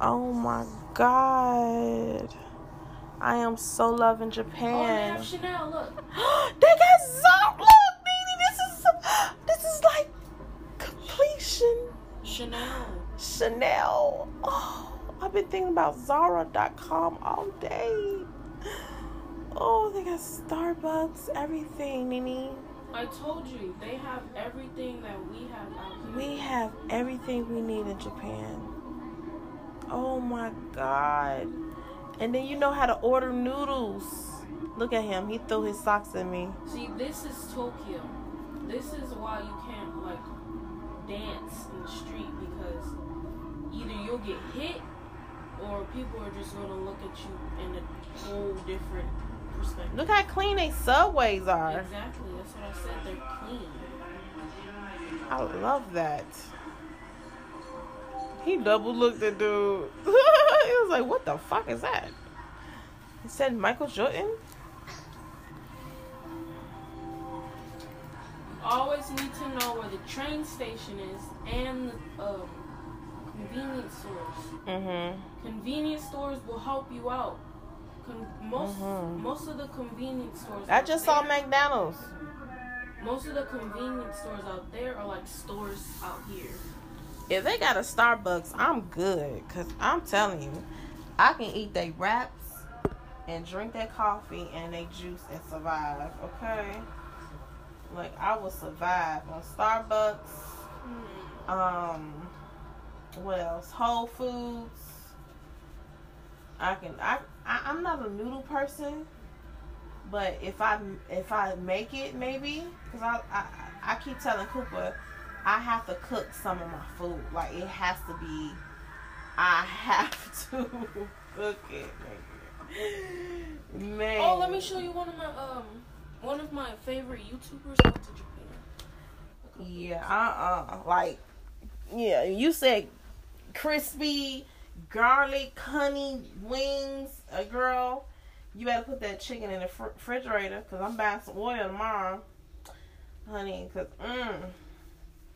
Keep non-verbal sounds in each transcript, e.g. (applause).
Oh my god. I am so loving Oh, they Japan. have Chanel. Look. (gasps) they got Zara. Look, Nene, this is this is like completion. Chanel. Chanel. Oh, I've been thinking about Zara.com all day. Oh, they got Starbucks, everything, Nene. I told you they have everything that we have out here. We have everything we need in Japan. Oh my god. And then you know how to order noodles. Look at him. He threw his socks at me. See, this is Tokyo. This is why you can't like dance in the street because either you'll get hit or people are just gonna look at you in a whole different perspective. Look how clean they subways are. Exactly. That's what I said. They're clean. I love that. He double looked at dude. (laughs) he was like, what the fuck is that? He said Michael Jordan? Always need to know where the train station is and the um, convenience stores. Mm-hmm. Convenience stores will help you out. Con- most Mhm. most of the convenience stores. I just saw McDonald's. Most of the convenience stores out there are like stores out here. If they got a Starbucks, I'm good. Cause I'm telling you, I can eat their wraps and drink their coffee and they juice and survive. Okay, like I will survive on Starbucks. Um, what else? Whole Foods. I can. I, I I'm not a noodle person, but if I if I make it, maybe because I, I I keep telling Cooper I have to cook some of my food. Like it has to be. I have (laughs) to cook it, nigga. Man. Oh, let me show you one of my um one of my favorite YouTubers went to Japan. Yeah, uh uh Like, yeah, you said crispy, garlic, honey wings. A girl, you better put that chicken in the fr- refrigerator because I'm buying some oil tomorrow, honey. Because, mm,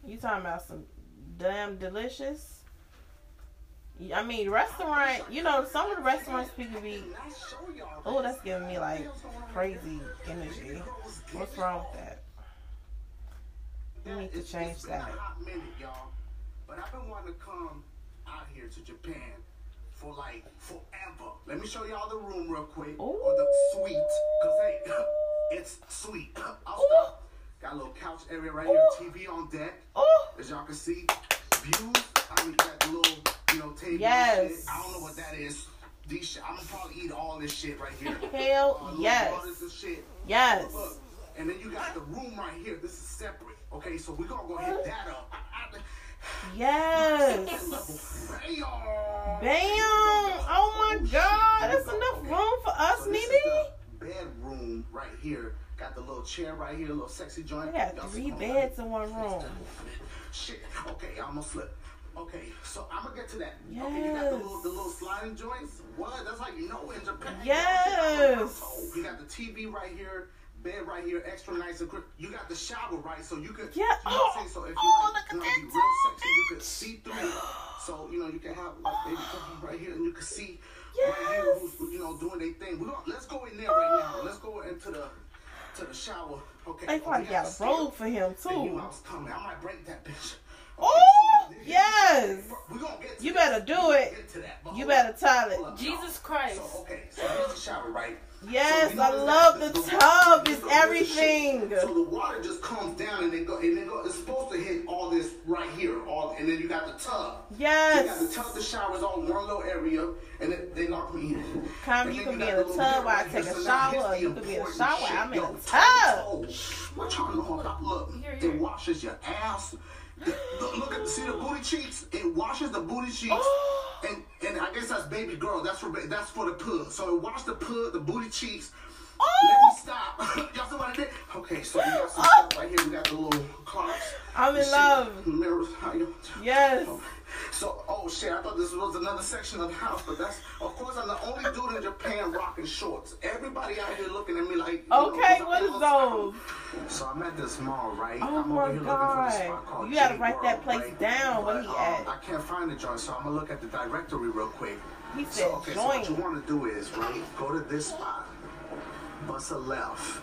you talking about some damn delicious. I mean, restaurant, you know, some of the restaurants people be, oh, that's giving me like crazy energy. What's wrong with that? You need to change it's been a that. minute. But I've been wanting to come out here to Japan for like forever. Let me show y'all the room real quick. Or the suite. Cause hey, (laughs) it's sweet. I'll stop. Got a little couch area right here, TV on deck. Oh, As y'all can see, views. I mean, got the little, you know, table. Yes. I don't know what that is. These shit, I'm gonna probably eat all this shit right here. (laughs) hell the yes. Yes. Look, and then you got the room right here. This is separate. Okay, so we're gonna go hit that up. I, I, Yes. Bam! Bam. Oh my God. That's enough room for us, So this is Nene. Right here. Got the little chair right here, little sexy joint. Got three beds in one room. Shit. Okay, I almost slipped. Okay, so I'm gonna get to that. Okay, you got the little, the little sliding joints. What? That's how you know in Japan. Yes. Oh, you got the TV right here, bed right here, extra nice and quick. You got the shower right, so you could. Yeah. You know Oh. So if you Oh, like, look you know, be real sexy, you could see through it. So you know you can have like baby right here, and you can see Yes. who's you know doing their thing. We're gonna let's go in there right now. Let's go into the to the shower. Okay. They oh, probably we got a a robe for him They knew too. I was coming. I might break that bitch. Oh yes. We gonna get to You that. better do We gonna it. get to that, You better up. tile Hold it. up, Jesus. Christ. So okay, so here's the shower, right? Yes, So I love that the tub. It's everything. So the water just comes down and it go and it go. It's supposed to hit all this right here, all and then you got the tub. Yes. You got the tub, the showers all in one little area, and then they lock me in. Come, And you then can be got in the the tub while I take a So now here's shower. You can be in the shower. I'm in the a tub. What y'all know about? Look, Here, it washes your ass. Look, look at see the booty cheeks. It washes the booty cheeks, Oh. (gasps) and and I guess that's baby girl. That's for that's for the pud. So it washes the pud, the booty cheeks. Oh. Let Oh, me stop. (laughs) Y'all see what I did? Okay, so we got some oh! stuff right here. We got the little clocks. I'm in shit, love. Mirrors. How you? Yes. So, oh shit, I thought this was another section of the house, but that's, of course, I'm the only dude in Japan rocking shorts. Everybody out here looking at me like, Okay, know, 'cause what I'm is a those? So I'm at this mall, right? Oh I'm my over here looking for this God. spot called You gotta J write that place right? down, where But, he um, at. I can't find the joint, so I'm gonna look at the directory real quick. He So, said okay, so what you want to do is, right, go to this spot, bust a left,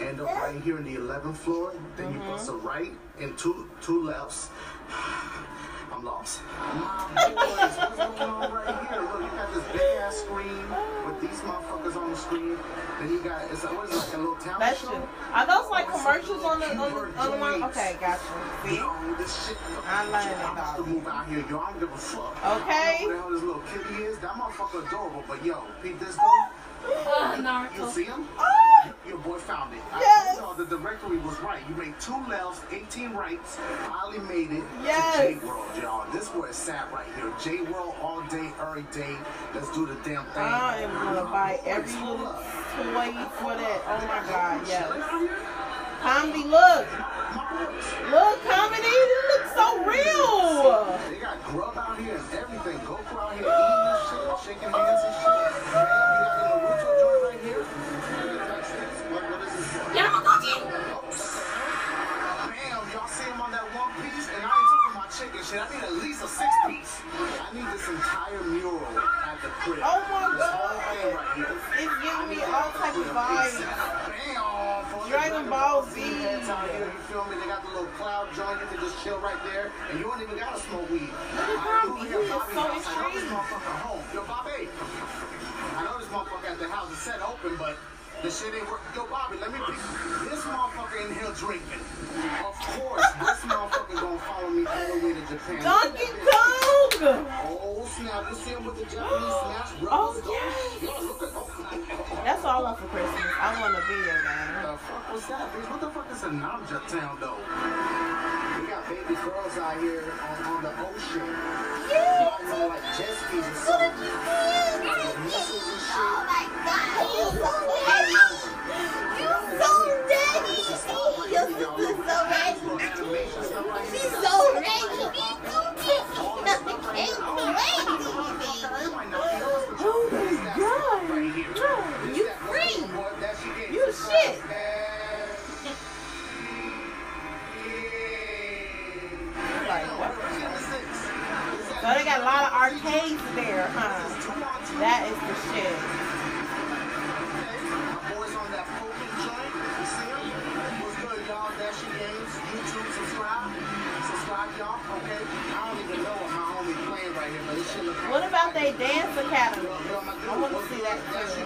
end up right here in the 11th floor, then Mm-hmm. you bust a right and two two lefts. I'm lost. My boys, what's going on right here? Look, you got this big ass screen with these motherfuckers on the screen. Then you got, it's, what is it, like a little talent That's show? you. Are those like commercials on the on the, on the one? Okay, gotcha. See? Yo, this shit. I learned it, I'm about to move out here, yo. I don't give a fuck. Okay. I don't know who the hell this little kitty is. That motherfucker adorable, but yo, Pete, this though. (laughs) Uh, You see him? Ah! Your boy found it. Yes. I told y'all the directory was right. You made two lefts, 18 rights. Finally made it Yes. to J World, y'all. This where it's at right here. J World all day, every day. Let's do the damn thing. I am gonna buy every little toy for that. Oh my god, yes. Comedy, look. Look, comedy, you look so real. They got grub out here and everything. Go for out here eating this shit, shaking hands and shit. Entire mural at the crib. Oh my This God. right. It's giving me all that type of vibes. ASAP. Bam, for the Dragon Ball Z. out here, you feel me? They got the little cloud joint. You can just chill right there. And you don't even gotta smoke weed. Look at know He is so house. I know this motherfucker home. Yo, Bobby. I know this motherfucker at the house is set open, but the shit ain't work. Yo, Bobby, let me pick this motherfucker in here drinking. Of course, this motherfucker gonna follow me all the way to Japan. Donkey Kong. Oh, Oh snap! You see him with the Japanese (gasps) brothers? Oh, yes. Yo, look at oh, That's all I want for Christmas. I want a video game. What the fuck was that? bitch? What the fuck is a Namja town though? We got baby girls out here on, on the ocean. Y'all know like jet skis or something. Like missiles and shit. Oh They dance academy? I want to see that too.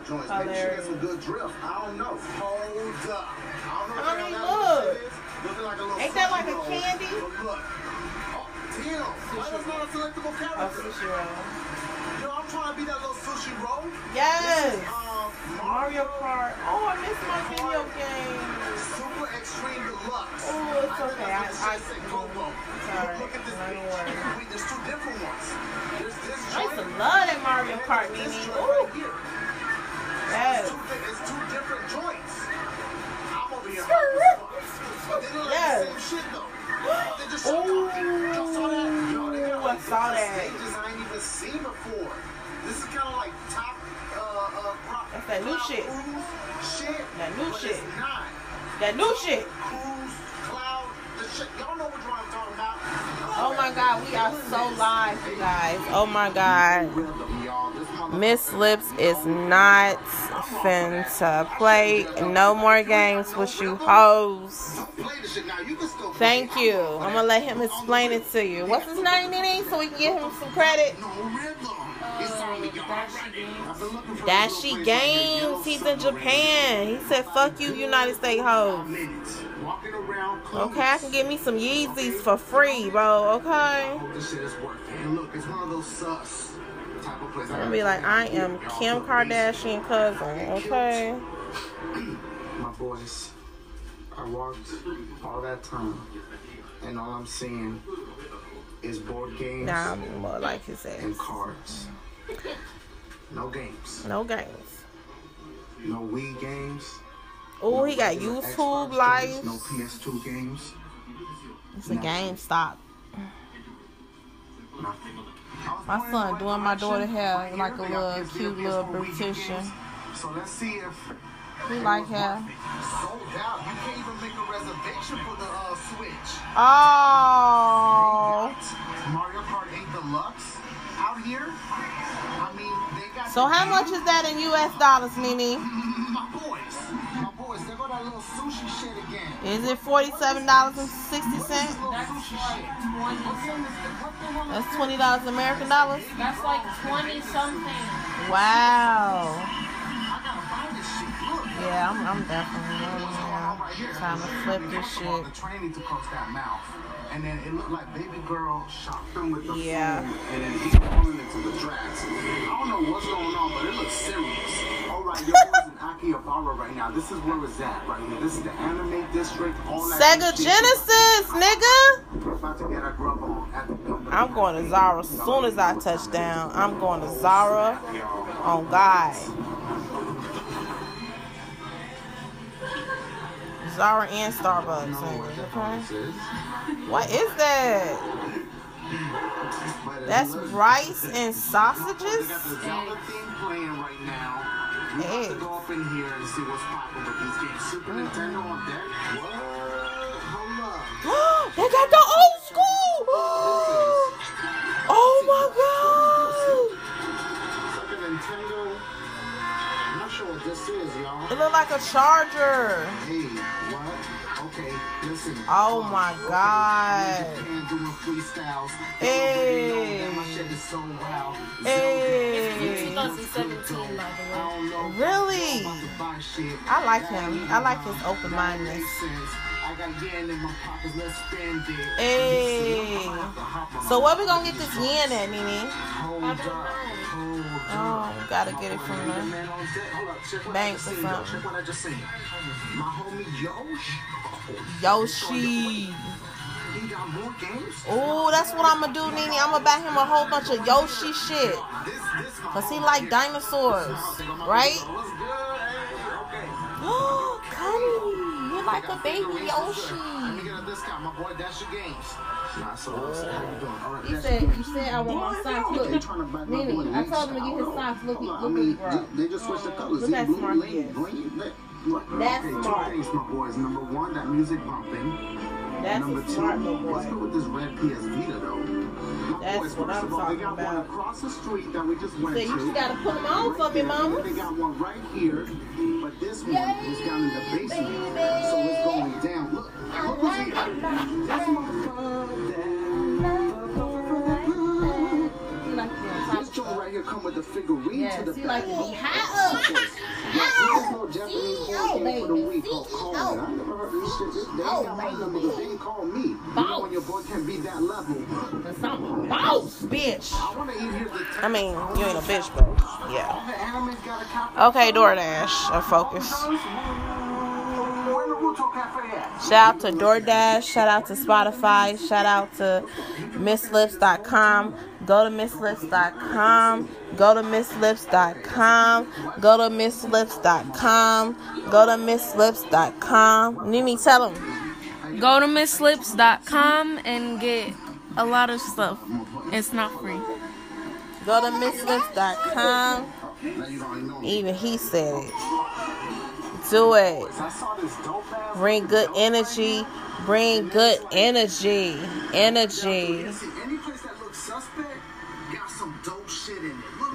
My joints. Maybe she get some good drift. I don't know. Hold up. I don't know what I mean, look. Looking like a little Ain't that like a candy? But look. Oh, why that's not a selectable Oh, character? sushi roll. Yo, I'm trying to be that little sushi roll. Yes. Um, Mario Kart. Oh, I missed my video game. Super Extreme Deluxe. Oh, it's I okay. I- what it Go-Go. Sorry. Look at this bitch. There's two different ones. There's this I used to love that Mario Kart, Mimi. Ooh. Yes. It's two, di- it's two different joints. I'm over here. Skirt. hot as fuck. But they look like Yes. the same shit though. They just showed. Y'all saw that? Yo, they got like saw that. stages I ain't even seen before. This is kind of like top. Uh, uh, rock, That's that new shit. That new shit. That new shit. Cruise, cloud, the shit. Y'all know which one I'm talking about. Oh my god, we are so live, you guys. Oh my god. Miss Lips is not finna play no more games with you hoes. Thank you. I'm gonna let him explain it to you. What's his name, Nene? So we can give him some credit. Dashie Games. He's in Japan. He said, "Fuck you, United States hoes." Okay, I can get me some Yeezys for free, bro. Okay. I'm gonna be like, I am Kim Kardashian cousin. Okay. My boys, I walked all that time, and all I'm seeing is board games. Nah, I'm more like his ass. And cards. No games. No games. No Wii games. Oh, he got YouTube Live. No PS2 games. It's a GameStop. My son doing my daughter hair like a little cute little beautician. So let's see if he like hair. Sold out. You can't even make a reservation for the uh, Switch. Oh. Mario Kart 8 Deluxe out here. I mean, they got. So how much is that in U.S. dollars, Nene? (laughs) My boys, my boys, they got that little sushi shit. Is it forty-seven dollars and sixty cents? That's twenty dollars American dollars. That's like twenty something. Wow. Yeah, I'm, I'm definitely yeah, trying to flip this shit. The train to close that mouth. And then it looked like baby girl shocked him with the yeah. phone, and then he's falling into the tracks. I don't know what's going on, but it looks serious. All right, your boys in Akihabara right now. This is where it's at right here. This is the anime district. All that Sega Genesis, nigga. We're about to get our grub on at the I'm going to Zara as soon as I touch down. I'm going to Zara on God. Zara and Starbucks. What is that? That's rice and sausages. Deck. (gasps) they got the old school. (gasps) oh my god. It look like a charger. Hey, what? Okay, listen. Oh my god. Hey. Hey. 2017, by the way. Really? I like him. I like his open mindedness. Hey. So where we gonna get this yen at, Nene? Oh, gotta get it from the bank or something. Yoshi. Oh, that's what I'm gonna do, Nene. I'm gonna buy him a whole bunch of Yoshi shit. Cause he like dinosaurs, right? (gasps) Oh, Connie, you're like a baby Yoshi. He said, you said I want my socks look. Nene, I told him to get his socks looking, looking bro. They just switched the colors. Look how smart he is. That's okay, smart. Two things, my boys. Number one, that music bumping. That's Number smart two, little boy. let's go with this red PS Vita though. My That's boys, what first I'm of all, talking they got about. one across the street that we just went So you to. just gotta put them on for me, mama. They got one right here, but this one is to the he back. like to high up. High up. CEO, board game for baby. week called Call Me. I CEO. never heard this shit. This- They Oh, got my number, but they can call me. You know when your boy can be that level. Or something. Boss, bitch. I want to eat the I mean, you ain't a bitch, but yeah. All the anime's got a copy. Okay, DoorDash, uh, focus. Where the Ruto Cafe at? Shout out to DoorDash. Shout out to Spotify. Shout out to MissLips.com. Go to MissLips.com. Go to MissLips.com. Go to MissLips.com. Go to MissLips.com. Nene, tell them. Go to misslips.com and get a lot of stuff. It's not free. Go to MissLips.com. Now you already know. Even he said it. Do it. Bring good energy. Bring good energy. Energy.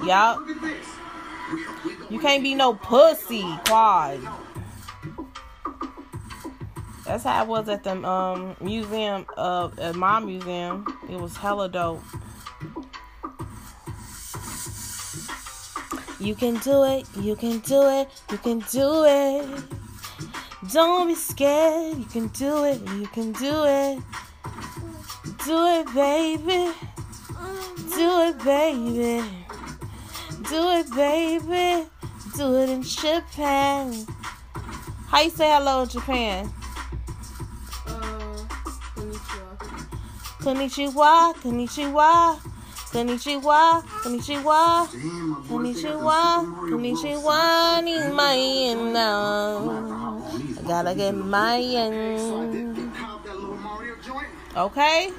Yup. You can't be no pussy, quad. That's how it was at the um, museum of at my museum. It was hella dope. You can do it, you can do it, you can do it. Don't be scared, you can do it, you can do it. Do it, baby. Do it, baby. Do it, baby. Do it in Japan. How you say hello in Japan? Uh, konnichiwa, konnichiwa, konnichiwa, konnichiwa, konnichiwa, konnichiwa, need my yen now. I gotta get my yen. Okay?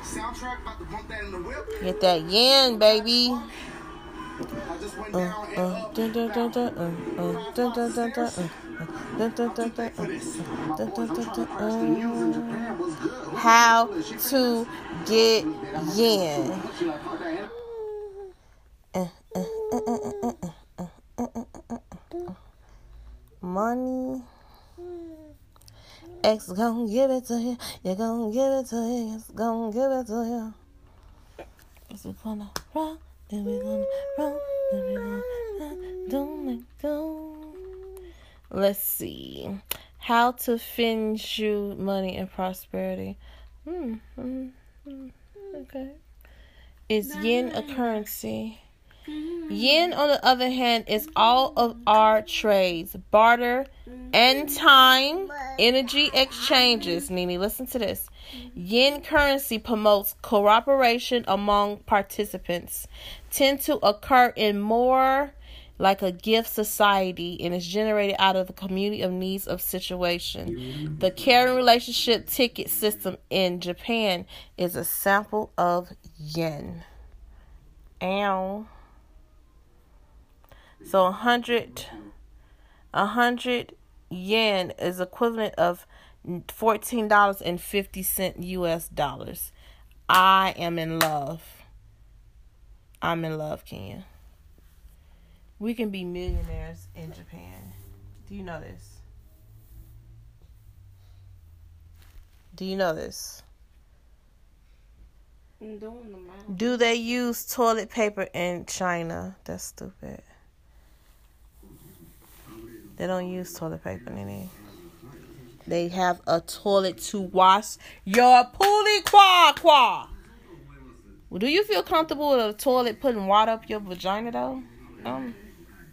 Get that yen, baby. Uh, uh, dun, dun, dun, How to get yen. Money. X gon' give it to you. You gon' give it to you. X gon' give it to you. Cause we gonna run, then we gonna run, then we gonna run. Don't let go. Let's see. How to fend you money and prosperity. Hmm. hmm, hmm okay. Is yen a currency? Yen, on the other hand, is all of our trades, barter, and time, energy exchanges. Nini, listen to this. Yen currency promotes cooperation among participants, tend to occur in more like a gift society and is generated out of the community of needs of situation. The caring relationship ticket system in Japan is a sample of yen. Ow. So a hundred a hundred yen is equivalent of fourteen dollars and fifty cent US dollars. I am in love. I'm in love, Kenya. We can be millionaires in Japan. Do you know this? Do you know this? Do they use toilet paper in China? That's stupid. They don't use toilet paper in. They have a toilet to wash your poolie qua qua. Well, do you feel comfortable with a toilet putting water up your vagina though? Um.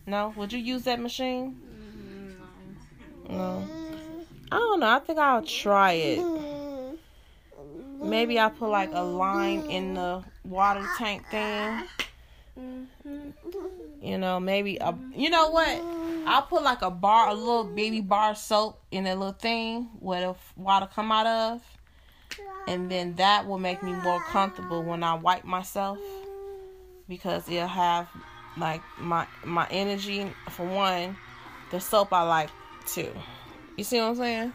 No? Would you use that machine? Mm-hmm. No. I don't know. I think I'll try it. Maybe I'll put like a line in the water tank thing. Mm-hmm. You know, maybe a. You know what? I'll put like a bar, a little baby bar soap in that little thing where the water come out of, and then that will make me more comfortable when I wipe myself because it'll have like my my energy for one the soap i like too. You see what i'm saying?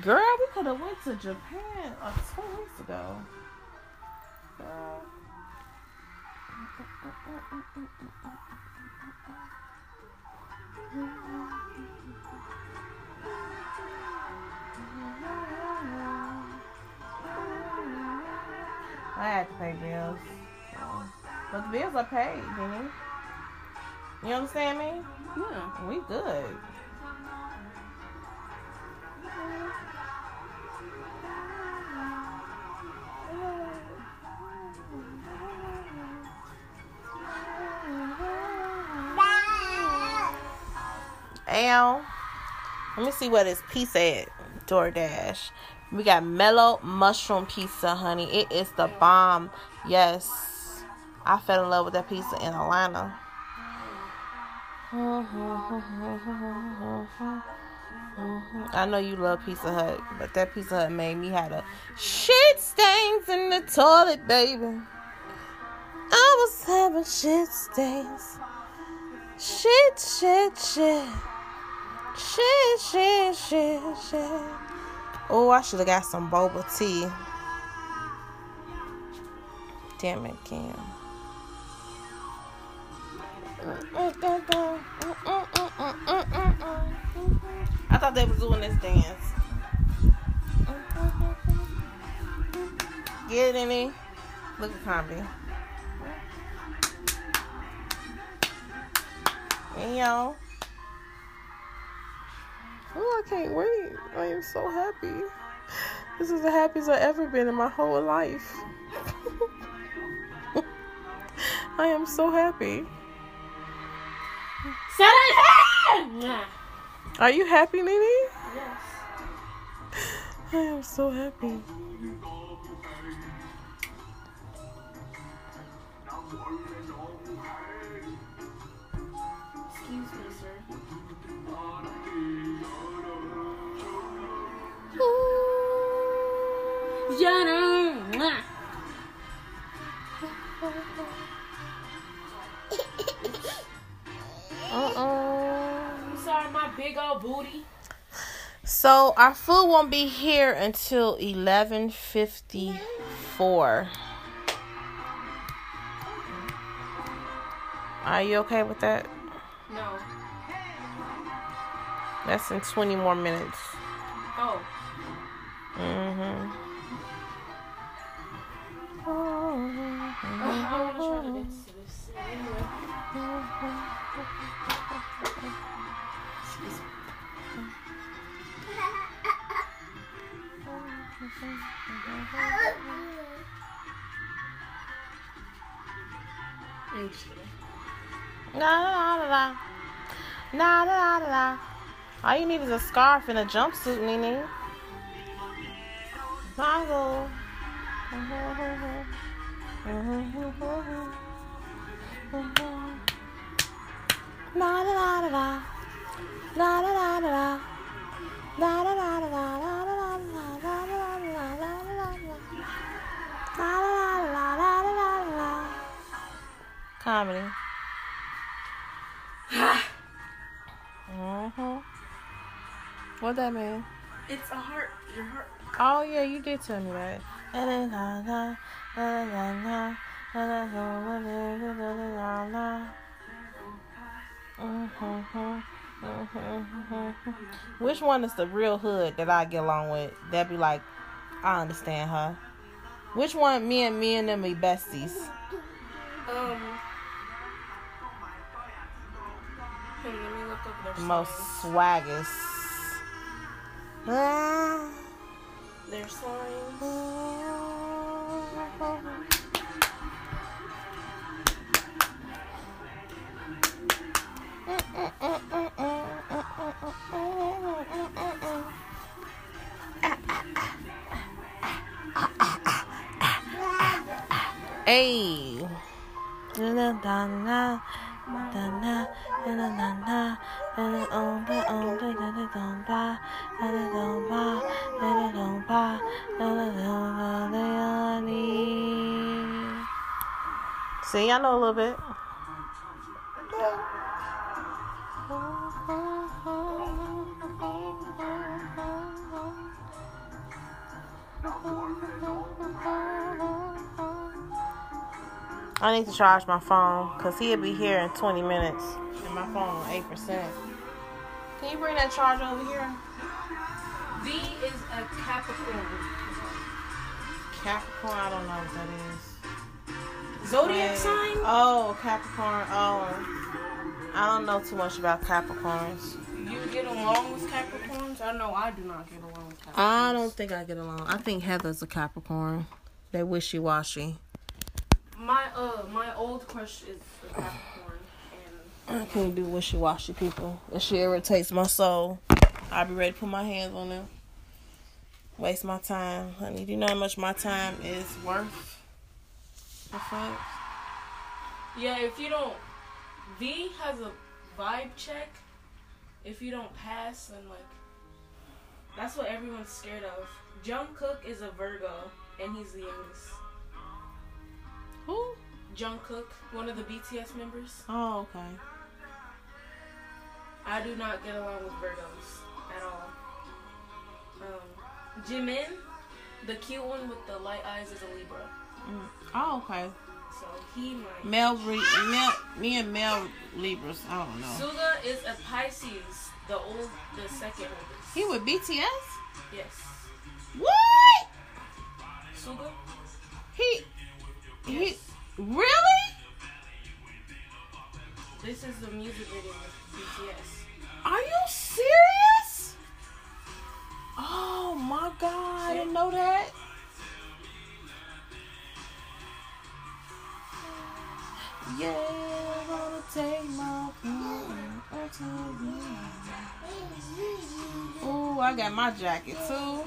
Girl we could have went to japan uh, two weeks ago. Pay bills. So. But the bills are paid, Jenny. You understand me? Yeah. We good. Ow. Let me see what his piece at. DoorDash. We got mellow mushroom pizza, honey. It is the bomb. Yes. I fell in love with that pizza in Atlanta. (laughs) I know you love Pizza Hut, but that Pizza Hut made me have a shit stains in the toilet, baby. I was having shit stains. Shit, shit, shit. Shit, shit, shit, shit. Oh, I should have got some boba tea. Damn it, Cam. I thought they was doing this dance. Get it, any? Look at comedy. Hey, y'all. Oh, I can't wait. I am so happy. This is the happiest I've ever been in my whole life. (laughs) I am so happy. Are you happy, Nene? Yes. I am so happy. Jenna. I'm my big old booty. So our food won't be here until eleven fifty four. Are you okay with that? No. That's in twenty more minutes. Oh. Mm-hmm. I want to try to dance to this. Excuse me. I'm just kidding. La la la. All you need is a scarf and a jumpsuit, Nene. Mango. La. La. La. Comedy. mm-hmm. What that mean? It's a heart. Your heart. Oh yeah, you did tell me that. Mm-hmm. Which one is the real hood that I get along with? That be like, I understand her. Which one? Me and me and them be besties. Um. Most swaggers. Ah. Their signs. Da See, I know a little bit. I need to charge my phone because he'll be here in 20 minutes. And my phone on 8%. Can you bring that charger over here? V is a Capricorn. Capricorn, I don't know what that is. Zodiac Wait. sign? Oh, Capricorn. Oh. I don't know too much about Capricorns. You get along with Capricorns? I know I do not get along with Capricorns. I don't think I get along. I think Heather's a Capricorn. They wishy washy. My uh, my old crush is a Capricorn, and I can't do wishy washy people. That shit irritates my soul. I'll be ready to put my hands on them. Waste my time, honey. Do you know how much my time is worth? The fuck? yeah, if you don't, V has a vibe check. If you don't pass, then like, that's what everyone's scared of. Jungkook is a Virgo, and he's the youngest. Who? Jungkook, one of the BTS members. Oh, okay. I do not get along with Virgos at all. Um, Jimin, the cute one with the light eyes, is a Libra. Mm. Oh, okay. So he might. Mel, Mel, me and Mel Libras. I don't know. Suga is a Pisces, the old, the second oldest. He with BTS? Yes. What? Suga? He, he, really? This is the music video of BTS. Are you serious? Oh my god, I didn't know that. Yeah, take my Ooh, I got my jacket too.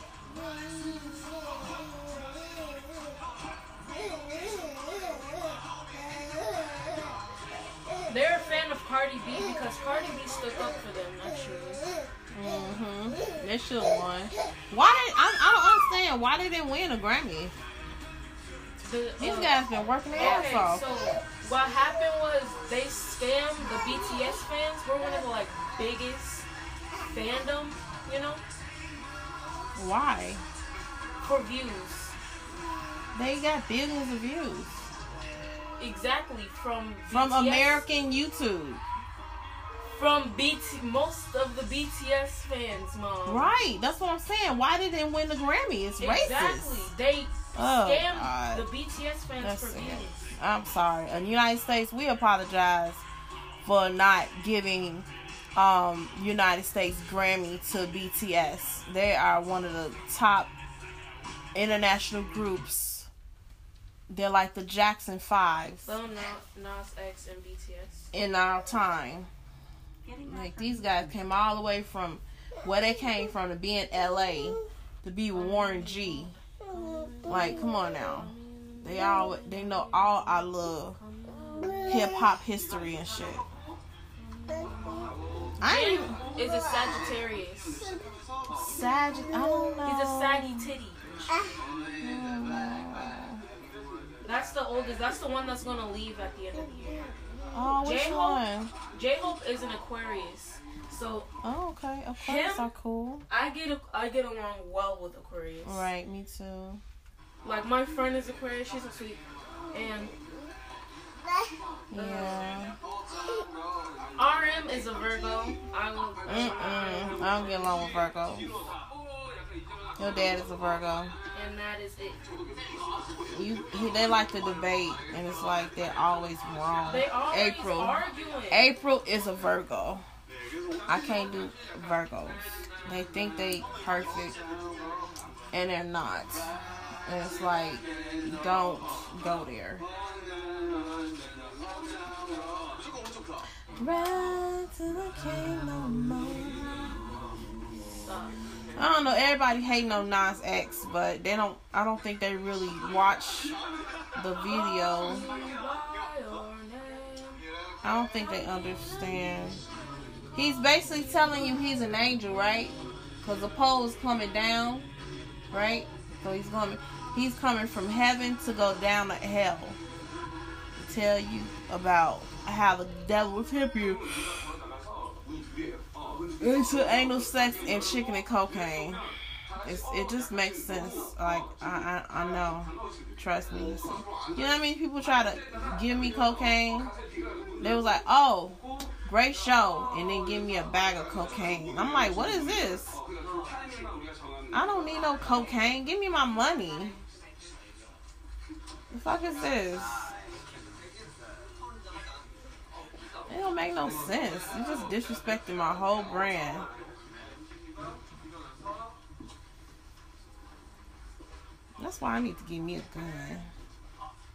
They're a fan of Cardi B because Cardi B stood up for them, actually. Mm-hmm. They should have won. Why did I, I don't understand why they didn't win a Grammy? The, These uh, guys been working their ass off. so what happened was they scammed the BTS fans. We're one of the like biggest fandom, you know, Why? for views. They got billions of views Exactly from from BTS, American YouTube. from BT most of the BTS fans, mom. Right. That's what I'm saying. Why did they win the Grammy? It's Exactly. racist. They Oh, scammed God. the BTS fans That's for sad. views. I'm sorry. In the United States, we apologize for not giving um, United States Grammy to BTS. They are one of the top international groups. They're like the Jackson Fives Lil Nas, Nas X and BTS. in our time. Like these guys came all the way from where they came from to be in LA to be with Warren G. Like, come on now. They all they know all I love hip hop history and shit. I ain't is a Sagittarius. Sag. I don't know. He's a saggy titty. Mm. That's the oldest. That's the one that's gonna leave at the end of the year. Oh, which J-Hope? one? J Hope is an Aquarius, so Oh, okay. Aquarius Him? are cool. I get a, I get along well with Aquarius. Right, me too. Like my friend is Aquarius. She's a sweet, and Yeah. RM is a Virgo. I will. Mm-mm. I don't get along with Virgo. Your dad is a Virgo. And that is it. You, he, they like to debate, and it's like they're always wrong. They always April. arguing. April is a Virgo. I can't do Virgos. They think they perfect, and they're not. And it's like, don't go there. I don't know. Everybody hating on Nas X, but they don't. I don't think they really watch the video. I don't think they understand. He's basically telling you he's an angel, right? Because the pole is coming down, right? So he's coming. He's coming from heaven to go down to hell. To tell you about how the devil will tempt you into anal sex and chicken and cocaine. It's, it just makes sense. Like I, I, I know. Trust me. You know what I mean? People try to give me cocaine. They was like, "Oh, great show," and then give me a bag of cocaine. I'm like, "What is this? I don't need no cocaine. Give me my money." What the fuck is this? It don't make no sense. You just disrespecting my whole brand. That's why I need to give me a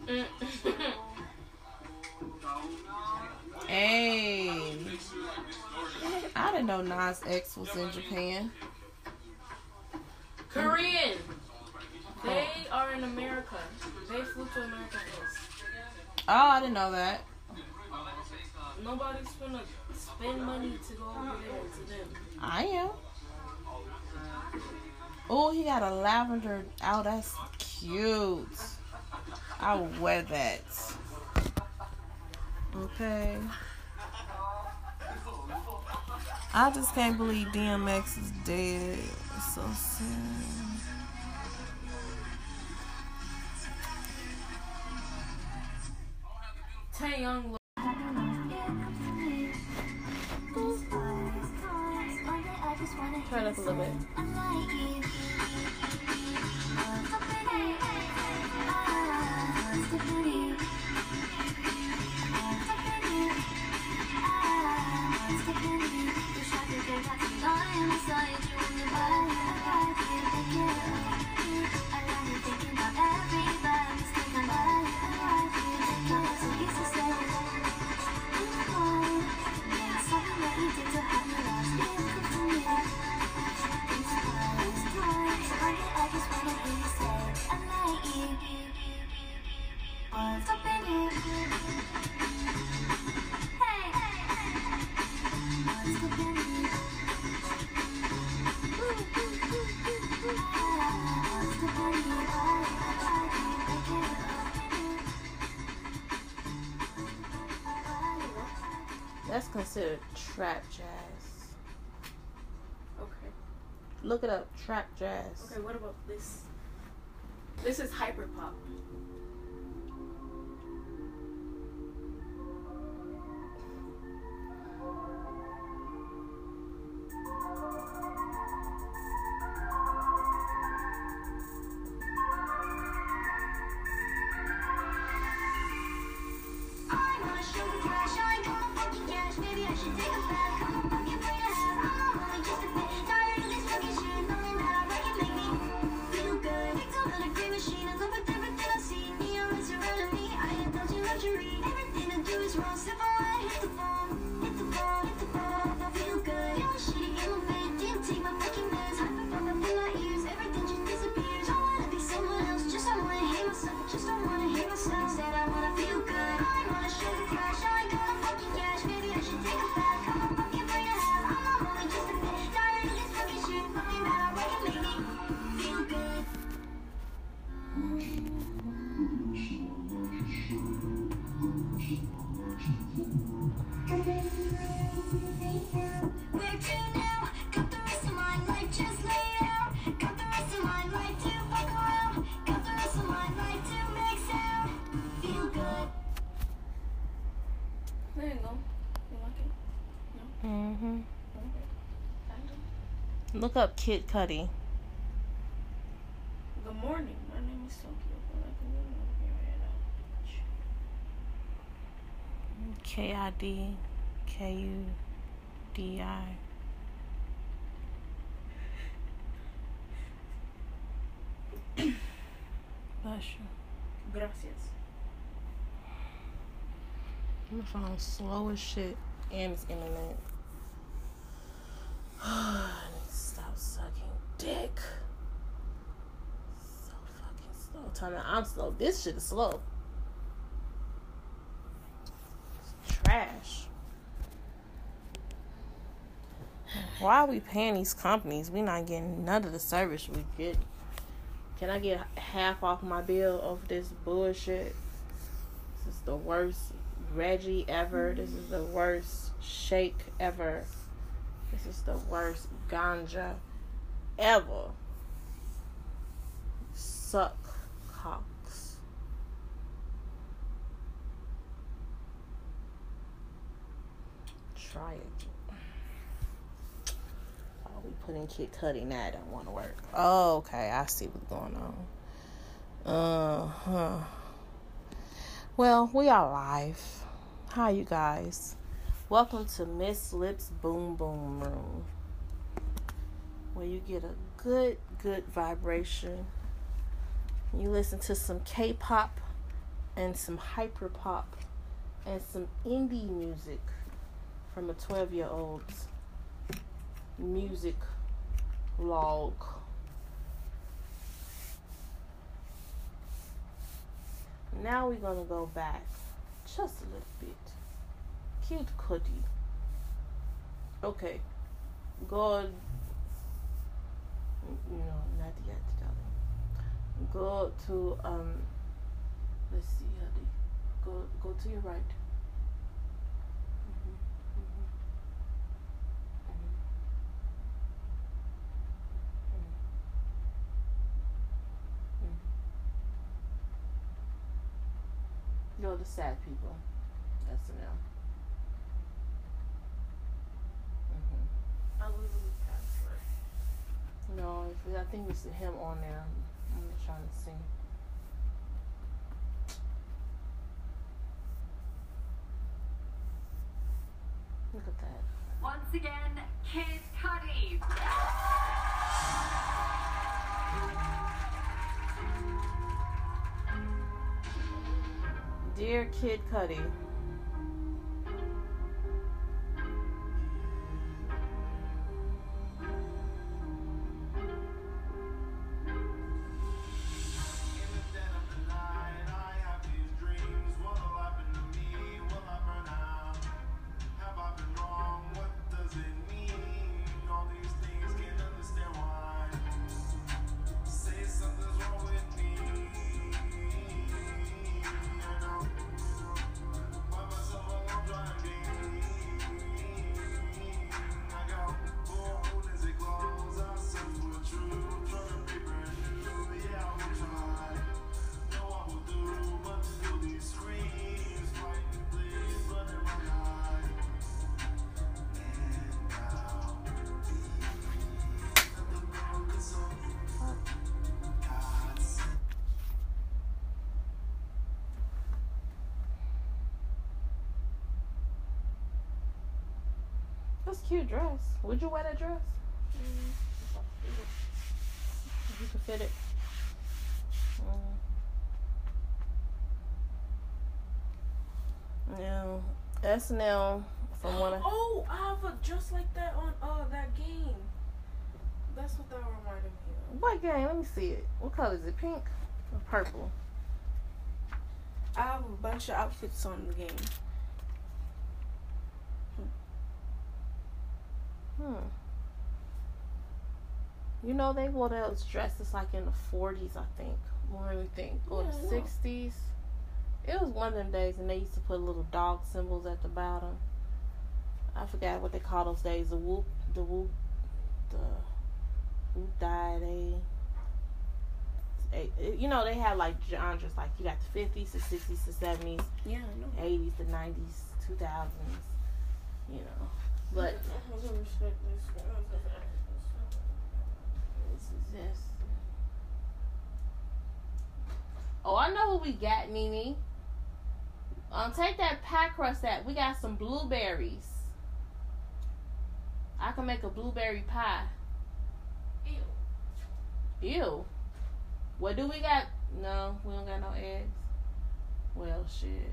gun. (laughs) Hey, I didn't know Nas X was in Japan. Korean. They are in America. They flew to America first. Oh, I didn't know that. Nobody's gonna spend money to go over there to them. I am. Oh, he got a lavender. Oh, that's cute. I will wear that. Okay. I just can't believe DMX is dead. It's so sad. Taeyong. Turn up a little bit. Considered trap jazz. Okay. Look it up, trap jazz. Okay. What about this? This is hyper pop. Look up Kid Cudi. Good morning. My name is Tokyo. But I can go here right now. K I D K U D I. (coughs) Bless you. Gracias. My phone's slow as shit. And it's internet. (sighs) (sighs) (sighs) I need to stop sucking dick. So fucking slow. Tell me I'm slow. This shit is slow. It's trash. Why are we paying these companies? We not getting none of the service we get. Can I get half off my bill of this bullshit? This is the worst Reggie ever. This is the worst shake ever. This is the worst ganja ever. Suck cocks. Try it. Oh, we put in Kid Cudi now. It don't want to work. Oh, okay. I see what's going on. Uh huh. Well, we are live. Hi, you guys. Welcome to Miss Lips Boom Boom Room, where you get a good, good vibration. You listen to some K pop and some hyper pop and some indie music from a 12 year old's music log. Now we're gonna go back just a little bit. Cute Cudi. Okay. God no, not yet, darling. Go to um. Let's see, honey. Go go to your right. Mm -hmm, the Go to sad people. That's enough. Mm-hmm. I was think it's him on there. I'm trying to see. Look at that. Once again, Kid Cudi. Dear Kid Cudi. Would you wear that dress? If you could fit it. Mm. Yeah. SNL from one of (gasps) Oh, I have a dress like that on uh that game. That's what that reminded me of. what game? Let me see it. What color is it? Pink or purple? I have a bunch of outfits on the game. Hmm. You know they wore those dresses like in the forties, I think. More than think, or Yeah, the sixties. It was one of them days, and they used to put little dog symbols at the bottom. I forgot what they call those days. The whoop, the whoop, the whoop die day. You know they had like genres, like you got the fifties, the sixties, the seventies, Yeah, I know. eighties, the nineties, two thousands. You know, but This is this. Oh, I know what we got, Nene. Um, take that pie crust that we got some blueberries. I can make a blueberry pie. Ew. Ew. What do we got? No, we don't got no eggs. Well, shit.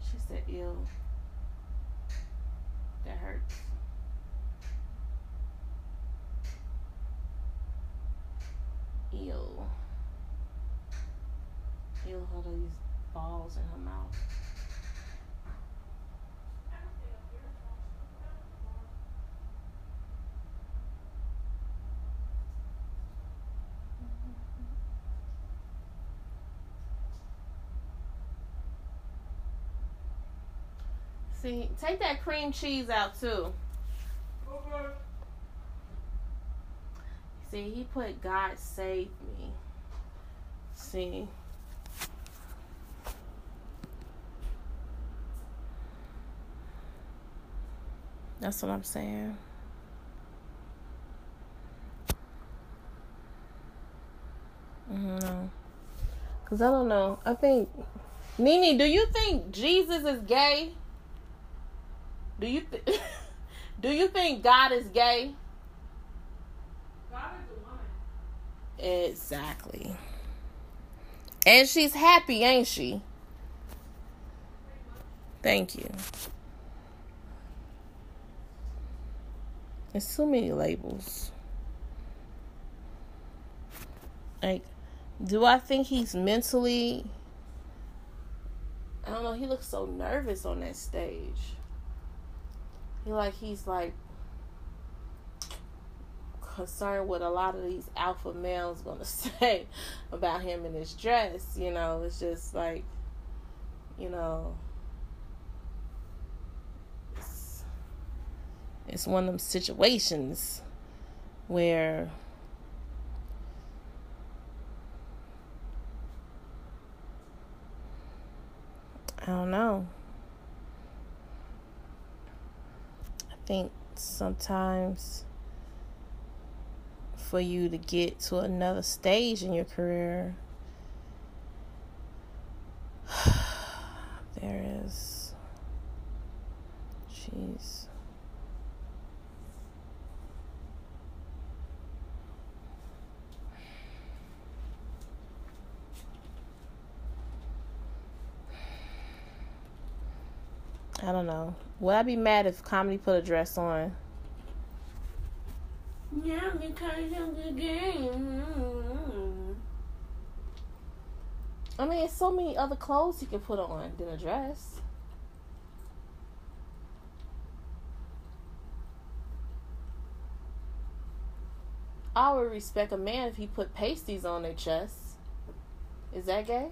She said, ew. That hurts. Ew. Ew, all these balls in her mouth. See, take that cream cheese out too. See, he put God save me. See. That's what I'm saying. No. Cause I don't know. I think Nene, do you think Jesus is gay? Do you th- (laughs) do you think God is gay? God is a woman. Exactly. And she's happy, ain't she? Thank you. There's too many labels. Like, do I think he's mentally. I don't know. He looks so nervous on that stage. He like he's like concerned what a lot of these alpha males gonna (laughs) say about him in his dress. You know, it's just like, you know, it's, it's one of them situations where I don't know. I think sometimes for you to get to another stage in your career, (sighs) there is. Jeez. I don't know. Would I be mad if comedy put a dress on? Yeah, because of the game. Mm-hmm. I mean, it's so many other clothes you can put on than a dress. I would respect a man if he put pasties on their chest. Is that gay?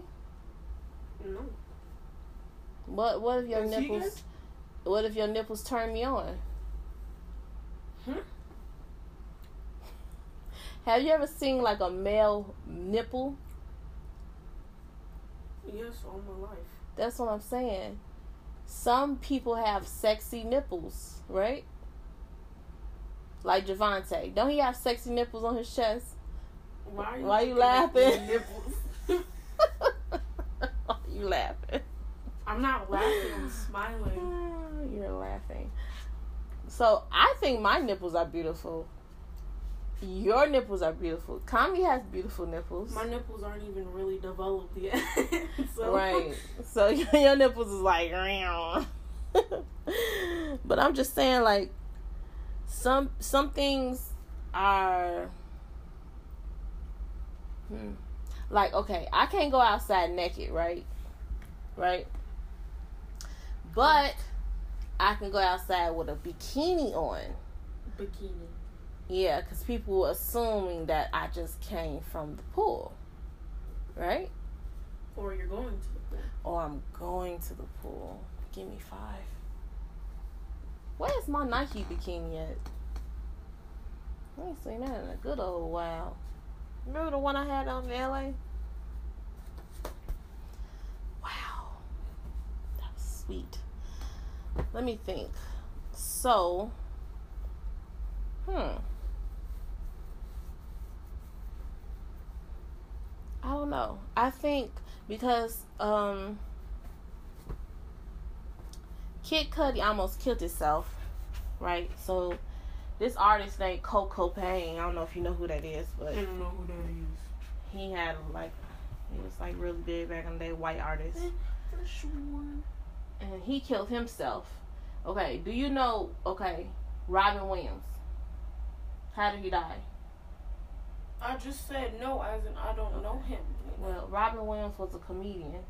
No. What What if your Is nipples? What if your nipples turn me on? Hmm? Have you ever seen like a male nipple? Yes, all my life. That's what I'm saying. Some people have sexy nipples, right? Like Javante. Don't he have sexy nipples on his chest? Why are you, Why you at the laughing? Nipples? (laughs) Why you laughing? I'm not laughing. I'm smiling. (sighs) You're laughing. So I think my nipples are beautiful. Your nipples are beautiful. Kami has beautiful nipples. My nipples aren't even really developed yet. (laughs) so, Right. So (laughs) your nipples is like round. (laughs) But I'm just saying like some some things are hmm, like okay, I can't go outside naked, right? Right? But I can go outside with a bikini on. Bikini. Yeah, because people assuming that I just came from the pool. Right? Or you're going to the pool. or I'm going to the pool. Give me five. Where's my Nike bikini at? I ain't seen that in a good old while. Remember the one I had on in LA? Wow. That was sweet. Let me think. So, hmm. I don't know. I think because um Kid Cudi almost killed himself, right? So this artist named Coco Payne, I don't know if you know who that is, but I don't know who that is. he had like he was like really big back in the day, white artist. For sure. And he killed himself. Okay, do you know okay, Robin Williams? How did he die? I just said no, as in I don't know him. Well, Robin Williams was a comedian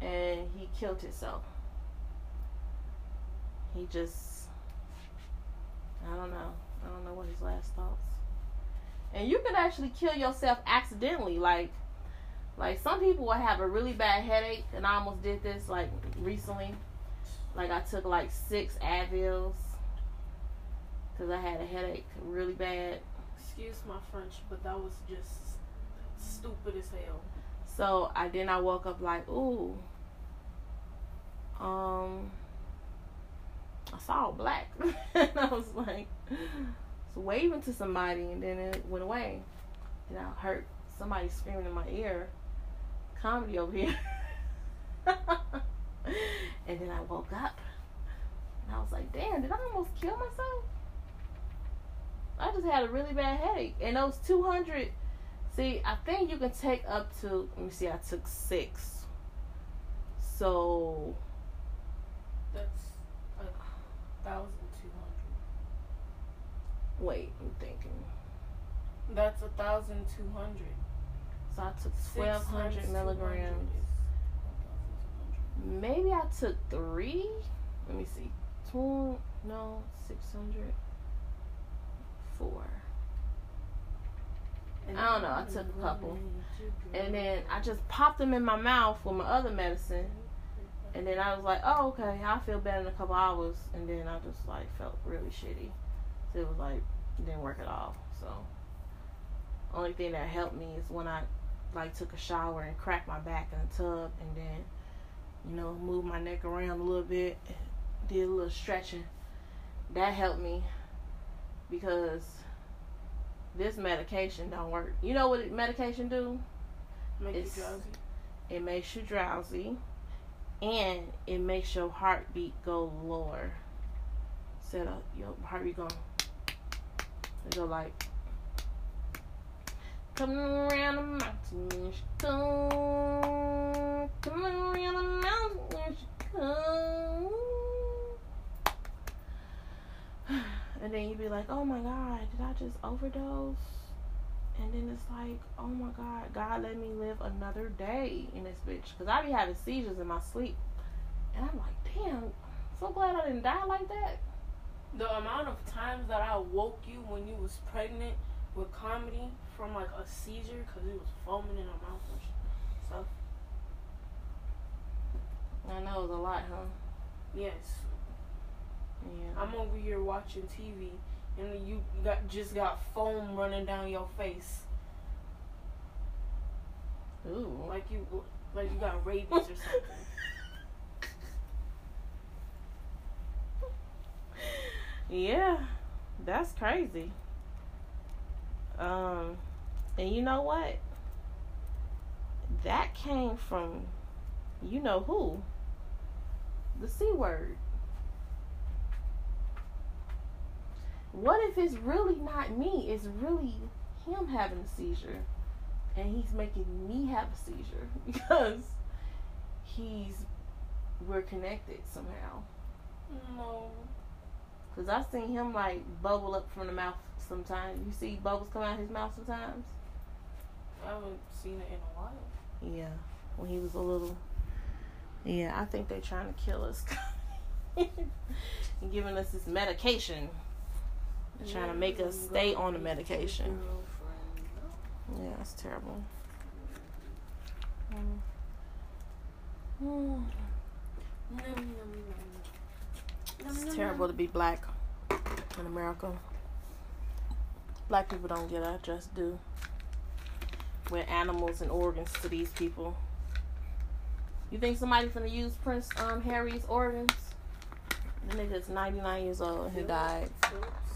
and he killed himself. He just I don't know. I don't know what his last thoughts. And you can actually kill yourself accidentally, like like some people will have a really bad headache and I almost did this like recently. Like I took like six Advils cuz I had a headache really bad. Excuse my French, but that was just stupid as hell. So I then I woke up like, ooh. Um I saw black. (laughs) and I was like so waving to somebody and then it went away. And I heard somebody screaming in my ear, comedy over here. (laughs) and then I woke up and I was like, damn, did I almost kill myself? I just had a really bad headache. And those 200 See, I think you can take up to. Let me see. I took six. So That's a thousand two hundred. wait, I'm thinking. That's a thousand two hundred. So I took twelve hundred milligrams. Maybe I took three. Let me see. Two. No, six hundred. Four. I don't know, I took a couple. And then I just popped them in my mouth with my other medicine. And then I was like, oh, okay, I'll feel better in a couple hours. And then I just like felt really shitty. So it was like, it didn't work at all. So, only thing that helped me is when I like took a shower and cracked my back in the tub and then, you know, moved my neck around a little bit, did a little stretching. That helped me because this medication don't work. You know what medication do? Make It's- you drowsy. It makes you drowsy, and it makes your heartbeat go lower. Set up your heartbeat going. It go like. Coming around the mountain, here she come. Coming around the mountain, here she come. (sighs) And then you'd be like, oh my God, did I just overdose? And then it's like, oh my God, God let me live another day in this bitch. Because I be having seizures in my sleep. And I'm like, damn, so glad I didn't die like that. The amount of times that I woke you when you was pregnant with comedy from like a seizure because it was foaming in her mouth and stuff. I know it was a lot, huh? Yes, Yeah. I'm over here watching TV and you got just got foam running down your face Ooh. like you like you got rabies or something. (laughs) Yeah, that's crazy. Um, and you know what? That came from, you know who? The C word. What if it's really not me? It's really him having a seizure. And he's making me have a seizure (laughs) because he's, we're connected somehow. No. Cause I seen him like bubble up from the mouth sometimes. You see bubbles come out of his mouth sometimes. I haven't seen it in a while. Yeah, when he was a little. Yeah, I think they're trying to kill us. and (laughs) giving us this medication. They're trying to make us stay on the medication. Yeah, it's terrible. Mm. Mm. (sighs) It's terrible to be black in America. Black people don't get our just due. We're animals and organs to these people. You think somebody's gonna use Prince um, Harry's organs? The nigga's 99 years old and he died. Phillips.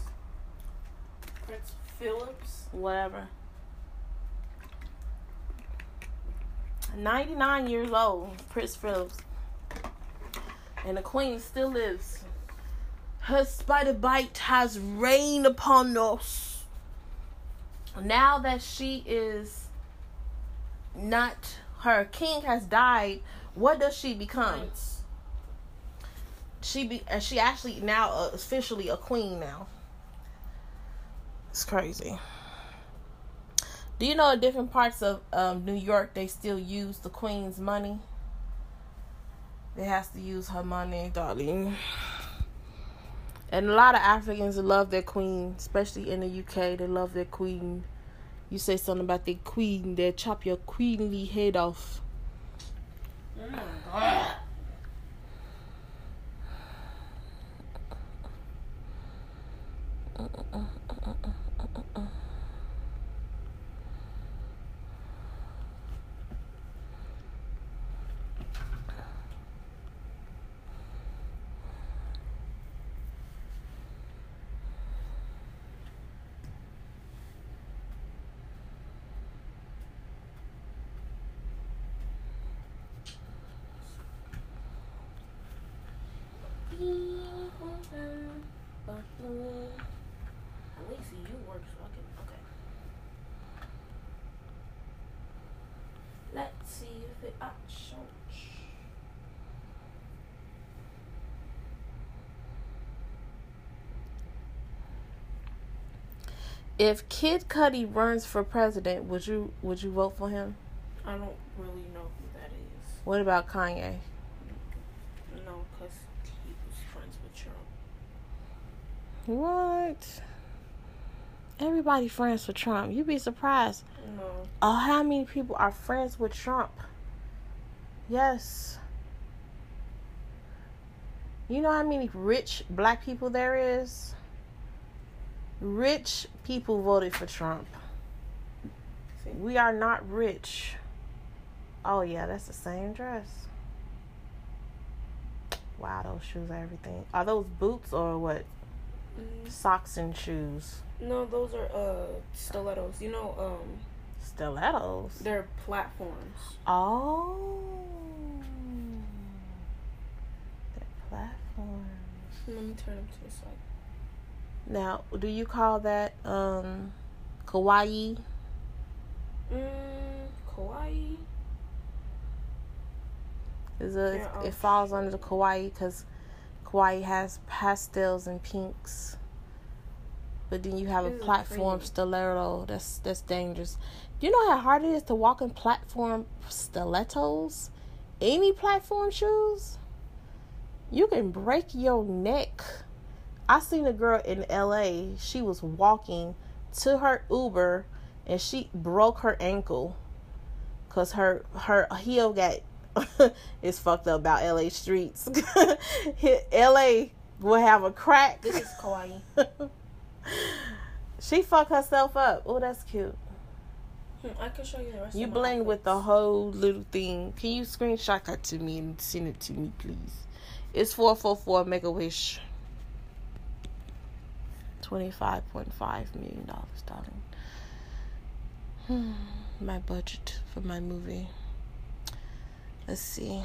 Prince Phillips. Whatever. 99 years old, Prince Phillips. And the queen still lives. Her spider bite has rained upon us. Now that she is not, her king has died, what does she become? Prince. She be, uh, she actually now uh, officially a queen now. It's crazy. Do you know in different parts of um, New York they still use the queen's money? They has to use her money, darling. And a lot of Africans love their queen, especially in the UK. They love their queen. You say something about the queen, they'll chop your queenly head off. My god. At least you work so Okay. Let's see if it. If Kid Cudi runs for president, would you would you vote for him? I don't really know who that is. What about Kanye? No, because he was friends with Trump. What? Everybody friends with Trump. You'd be surprised. No. Oh, how many people are friends with Trump? Yes. You know how many rich black people there is? Rich people voted for Trump. We are not rich. Oh yeah, that's the same dress. Wow, those shoes are everything. Are those boots or what? Mm, Socks and shoes. No, those are uh stilettos. You know, um, Stilettos. they're platforms. Oh. They're platforms. Let me turn them to the side. Now, do you call that um kawaii? Mm, kawaii. Is a, Yeah, it oh, falls under the kawaii because kawaii has pastels and pinks. But then you have a platform pretty. stiletto. That's that's dangerous. Do you know how hard it is to walk in platform stilettos? Any platform shoes? You can break your neck. I seen a girl in LA. She was walking to her Uber and she broke her ankle because her her heel got (laughs) it's fucked up about LA streets. (laughs) LA will have a crack. This is kawaii. (laughs) she fucked herself up. Oh, that's cute. Hmm, I can show you the rest. You blend with the whole little thing. Can you screenshot that to me and send it to me, please? It's four four four Make a Wish. Twenty five point five million dollars, darling. (sighs) My budget for my movie. Let's see.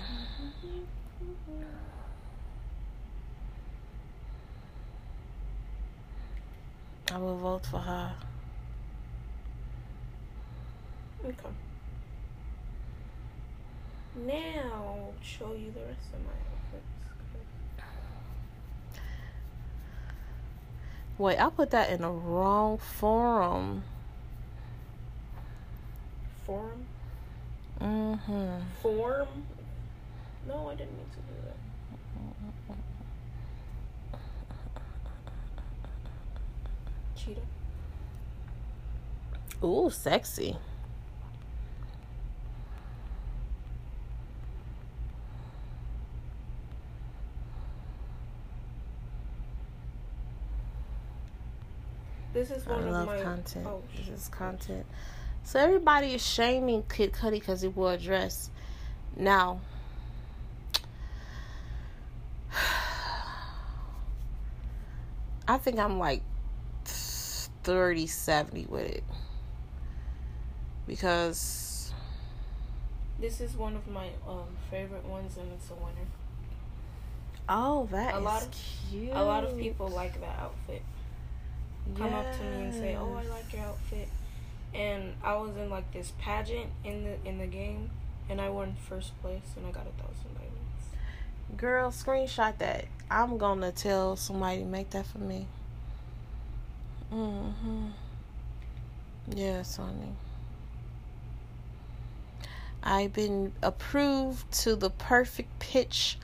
I will vote for her. Okay. Now I'll show you the rest of my outfits. Wait, I put that in the wrong forum. Form. Mm-hmm. Form. No, I didn't mean to do that. Cheetah. Ooh, sexy. This is I one of love my content. Oh, this is content. So everybody is shaming Kid Cudi because he wore a dress. Now, (sighs) I think I'm like 30 70 with it. Because, This is one of my um favorite ones, and it's a winner. oh, that A is lot of- cute. A lot of people like that outfit. Come up to me and say, "Oh, I like your outfit." And I was in like this pageant in the in the game, and I won first place, and I got a thousand diamonds. Girl, screenshot that. I'm gonna tell somebody make that for me. Mm-hmm. Yes, honey. I've been approved to the perfect pitch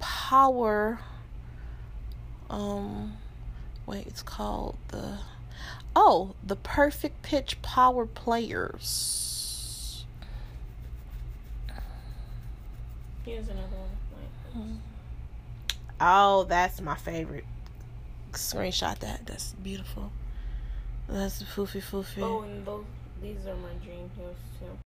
power. Um, wait, it's called the. Oh, the perfect pitch power players. Here's another one. Oh, that's my favorite. Screenshot that. That's beautiful. That's foofy foofy. Oh, and those these are my dream heels too.